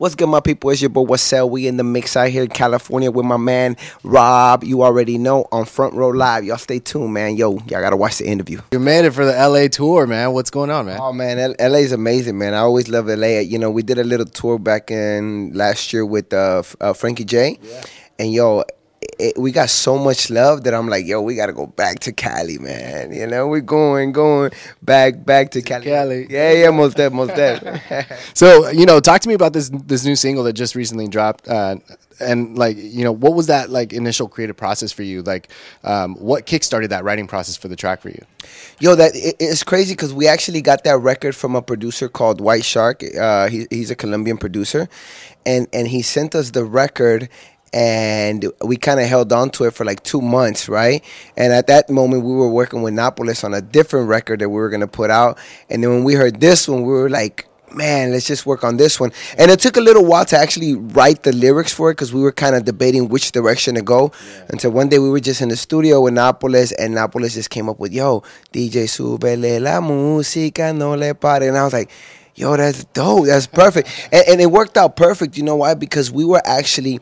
What's good, my people? It's your boy Wasel. We in the mix out here in California with my man Rob. You already know on Front Row Live. Y'all stay tuned, man. Yo, y'all gotta watch the interview. You made it for the LA tour, man. What's going on, man? Oh man, L- LA is amazing, man. I always love LA. You know, we did a little tour back in last year with uh, uh, Frankie J, Yeah. and yo. It, we got so much love that I'm like, yo, we gotta go back to Cali, man. You know, we're going, going back, back to Cali. Cali. Yeah, yeah, most def, most def. So, you know, talk to me about this this new single that just recently dropped, uh, and like, you know, what was that like initial creative process for you? Like, um, what kickstarted that writing process for the track for you? Yo, that it, it's crazy because we actually got that record from a producer called White Shark. Uh, he, he's a Colombian producer, and and he sent us the record, and we kind of held on to it for like two months, right? And at that moment, we were working with Napoles on a different record that we were gonna put out, and then when we heard this one, we were like. Man, let's just work on this one. And it took a little while to actually write the lyrics for it because we were kind of debating which direction to go. Until one day we were just in the studio with Napoles, and Napoles just came up with, yo, DJ súbele la música, no le pare. And I was like, yo, that's dope. That's perfect. And, and it worked out perfect. You know why? Because we were actually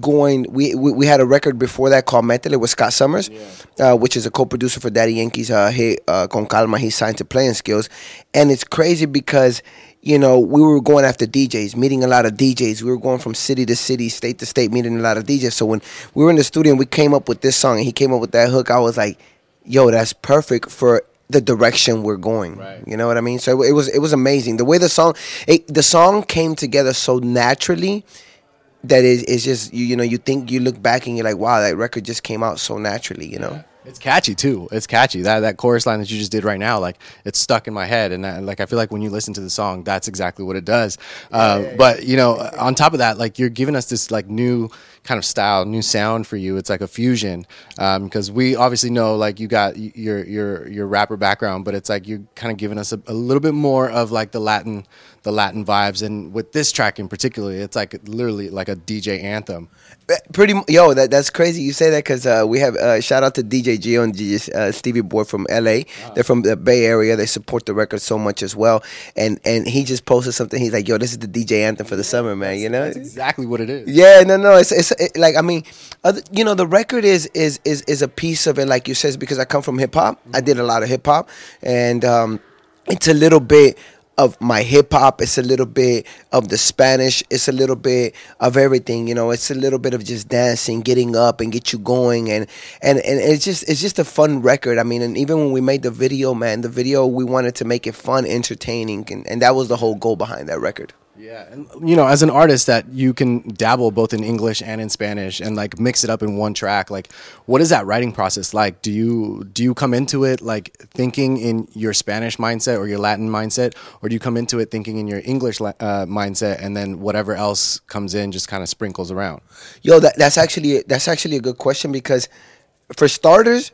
going, we, we, we had a record before that called Métele with Scott Summers, uh, which is a co producer for Daddy Yankees. Uh, uh, Con Calma, he signed to Play-N-Skillz. And it's crazy because you know, we were going after DJs, meeting a lot of DJs. We were going from city to city, state to state, meeting a lot of DJs. So when we were in the studio and we came up with this song and he came up with that hook, I was like, yo, that's perfect for the direction we're going. Right. You know what I mean? So it was it was amazing. The way the song it, the song came together so naturally that is it's just you you know, you think you look back and you're like, wow, that record just came out so naturally, you know? It's catchy too. It's catchy. That that chorus line that you just did right now, like it's stuck in my head, and that, like I feel like when you listen to the song, that's exactly what it does. Uh, but you know, on top of that, like you're giving us this like new kind of style, new sound for you. It's like a fusion because we obviously know like you got your your your rapper background, but it's like you're kind of giving us a, a little bit more of like the Latin the Latin vibes, and with this track in particular, it's like literally like a DJ anthem. Eh, Pretty yo, that that's crazy. You say that because uh, we have uh, shout out to DJ Gio and DJ, uh, Stevie Boy from LA. They're from the Bay Area. They support the record so much as well. And and he just posted something. He's like, "Yo, this is the DJ anthem for the summer, man." You know? That's exactly what it is. Yeah, no, no. It's it's like I mean, other, you know, the record is is is is a piece of it, like you says, because I come from hip hop. I did a lot of hip hop, and um, it's a little bit of my hip hop. It's a little bit of the Spanish. It's a little bit of everything. You know, it's a little bit of just dancing, getting up, and get you going, and and and it's just it's just a fun record. I mean, and even when we made the video, man, the video we wanted to make it fun, entertaining, and and that was the whole goal behind that record. Yeah, and you know, as an artist, that you can dabble both in English and in Spanish, and like mix it up in one track. Like, what is that writing process like? Do you do you come into it like thinking in your Spanish mindset or your Latin mindset, or do you come into it thinking in your English uh, mindset, and then whatever else comes in just kind of sprinkles around? Yo, that, that's actually that's actually a good question because, for starters,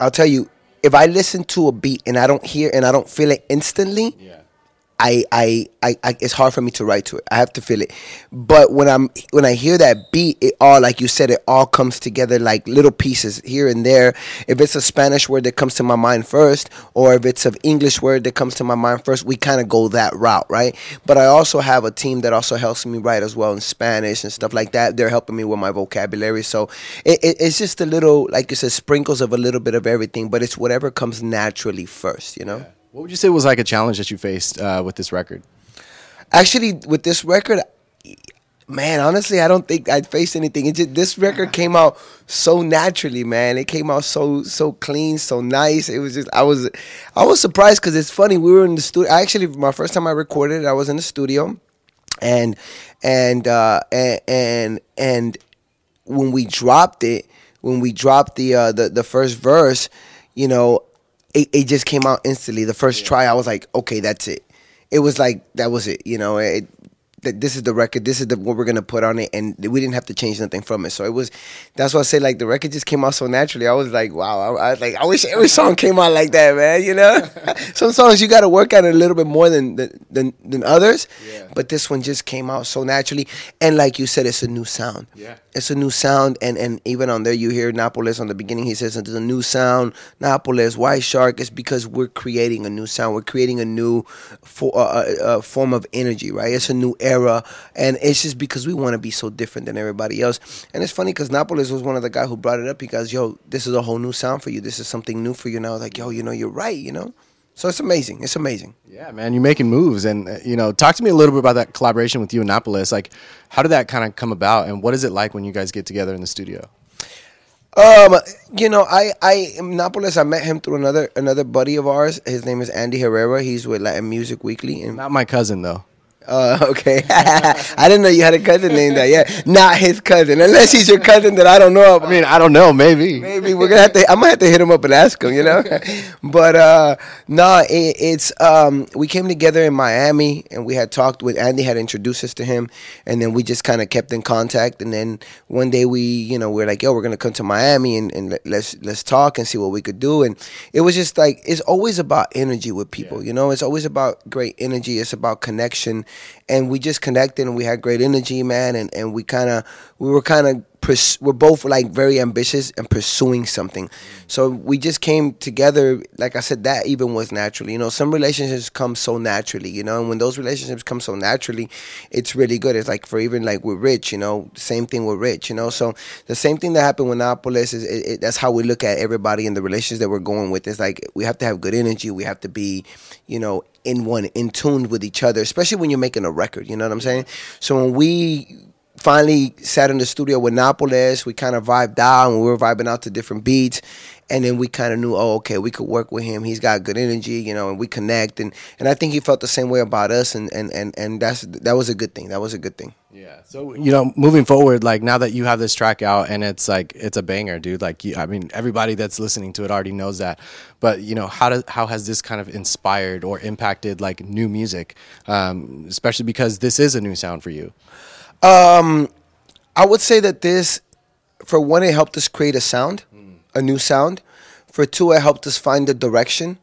I'll tell you if I listen to a beat and I don't hear and I don't feel it instantly, Yeah. I, I, I, I, it's hard for me to write to it. I have to feel it. But when I'm, when I hear that beat, it all, like you said, it all comes together like little pieces here and there. If it's a Spanish word that comes to my mind first, or if it's an English word that comes to my mind first, we kind of go that route, right? But I also have a team that also helps me write as well in Spanish and stuff like that. They're helping me with my vocabulary. So it, it, it's just a little, like you said, sprinkles of a little bit of everything, but it's whatever comes naturally first, you know? What would you say was like a challenge that you faced uh, with this record? Actually, with this record, man, honestly, I don't think I'd faced anything. It just this record came out so naturally, man. It came out so so clean, so nice. It was just I was I was surprised because it's funny. We were in the studio. Actually, my first time I recorded, it, I was in the studio, and and uh, and and and when we dropped it, when we dropped the uh, the the first verse, you know, it, it just came out instantly. The first try, I was like, okay, that's it. It was like that was it. You know, it, th- this is the record. This is the what we're gonna put on it, and we didn't have to change nothing from it. So it was. That's why I say like the record just came out so naturally. I was like, wow. I, I was like, I wish every song came out like that, man. You know, some songs you got to work at it a little bit more than than than, than others. Yeah. But this one just came out so naturally, and like you said, it's a new sound Yeah. It's a new sound and and even on there you hear Napoles on the beginning he says it's a new sound Napoles White Shark is because we're creating a new sound we're creating a new for, uh, uh, uh, form of energy right it's a new era, and it's just because we want to be so different than everybody else. And it's funny because Napoles was one of the guys who brought it up because yo, this is a whole new sound for you. This is something new for you now. Like yo, you know, you're right. You know. So it's amazing. It's amazing. Yeah, man, you're making moves, and uh, you know, talk to me a little bit about that collaboration with you and Napoles. Like, how did that kind of come about, and what is it like when you guys get together in the studio? Um, you know, I I Napoles. I met him through another another buddy of ours. His name is Andy Herrera. He's with Latin Music Weekly. And Not my cousin though. Uh, okay, I didn't know you had a cousin named that. Yeah, not his cousin, unless he's your cousin that I don't know about. I mean, I don't know, maybe. Maybe we're gonna have to. I might have to hit him up and ask him. You know, but uh, no, it, it's um, we came together in Miami and we had talked with Andy. Had introduced us to him, and then we just kind of kept in contact. And then one day we, you know, we are like, yo, we're gonna come to Miami and, and let- let's let's talk and see what we could do. And it was just like it's always about energy with people. You know, it's always about great energy. It's about connection, and we just connected and we had great energy, man. And and we kind of we were kind of pers- we're both like very ambitious and pursuing something. So we just came together. Like I said, that even was naturally. You know, some relationships come so naturally. You know, and when those relationships come so naturally, it's really good. It's like for even like with Rich. You know, same thing with Rich. You know, so the same thing that happened with Napoles is it, it, that's how we look at everybody in the relationships that we're going with. It's like we have to have good energy. We have to be, you know, in one, in tune with each other, especially when you're making a record. You know what I'm saying? So when we finally sat in the studio with Napoles. We kind of vibed out and we were vibing out to different beats. And then we kind of knew, oh, okay, we could work with him. He's got good energy, you know, and we connect. And, and I think he felt the same way about us. And, and, and, and that's that was a good thing. That was a good thing. Yeah. So you know, moving forward, like now that you have this track out and it's like it's a banger, dude. Like, you, I mean, everybody that's listening to it already knows that. But you know, how does how has this kind of inspired or impacted like new music, um, especially because this is a new sound for you? Um, I would say that this, for one, it helped us create a sound, a new sound. For two, it helped us find the direction.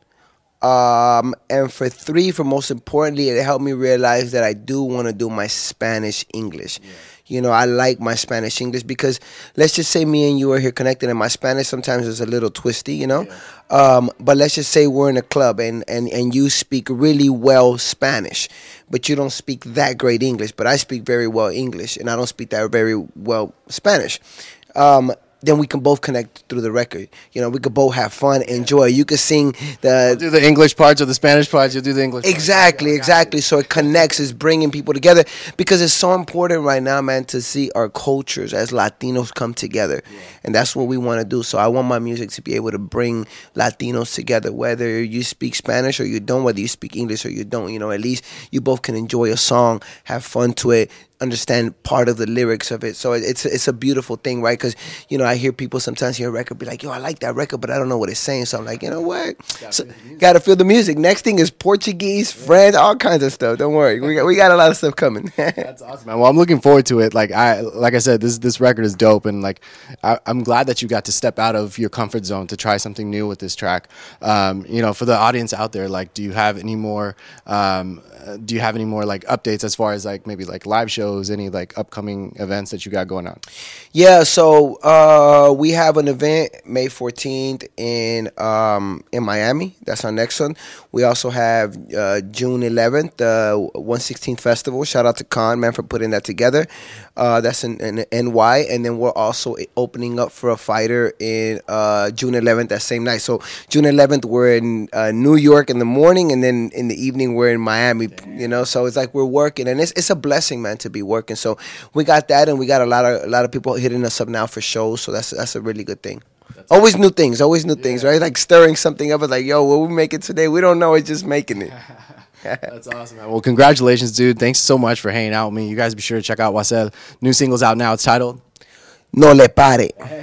Um, and for three, for most importantly, it helped me realize that I do want to do my Spanish English. You know, I like my Spanish English because let's just say me and you are here connected, and my Spanish sometimes is a little twisty, you know. Um, but let's just say we're in a club and, and, and you speak really well Spanish, but you don't speak that great English. But I speak very well English, and I don't speak that very well Spanish. Um, then we can both connect through the record. You know, we could both have fun, enjoy. You could sing the Do the English parts or the Spanish parts? You'll do the English. Exactly, exactly. So it connects, it's bringing people together because it's so important right now, man, to see our cultures as Latinos come together, and that's what we want to do. So I want my music to be able to bring Latinos together, whether you speak Spanish or you don't, whether you speak English or you don't. You know, at least you both can enjoy a song, have fun to it. Understand part of the lyrics of it, so it- it's it's a beautiful thing, right? Because you know I hear people sometimes hear a record be like, "Yo, I like that record, but I don't know what it's saying." So I'm like, you know what? So, gotta feel the music. Next thing is Portuguese, French, all kinds of stuff. Don't worry, we got we got a lot of stuff coming. That's awesome, man. Well, I'm looking forward to it. Like I, like I said, this this record is dope, and like I, I'm glad that you got to step out of your comfort zone to try something new with this track. Um, you know, for the audience out there, like, do you have any more? Um, do you have any more like updates as far as like maybe like live shows, any like upcoming events that you got going on? Yeah, so uh, we have an event May 14th in um, in Miami. That's our next one. We also have uh, June 11th, the 116th Festival. Shout out to Khan, man, for putting that together. Uh, that's in, in NY. And then we're also opening up for a fighter in uh, June 11th, that same night. So June 11th, we're in uh, New York in the morning, and then in the evening, we're in Miami, you know? So it's like we're working, and it's, it's a blessing, man, to be working. So we got that, and we got a lot of a lot of people hitting us up now for shows. So that's that's a really good thing. always new things, always new things, right? Like stirring something up. It's like, yo, what we making today? We don't know. It's just making it. That's awesome, man. Well, congratulations, dude. Thanks so much for hanging out with me. You guys be sure to check out Wasel. New singles out now. It's titled No le pare.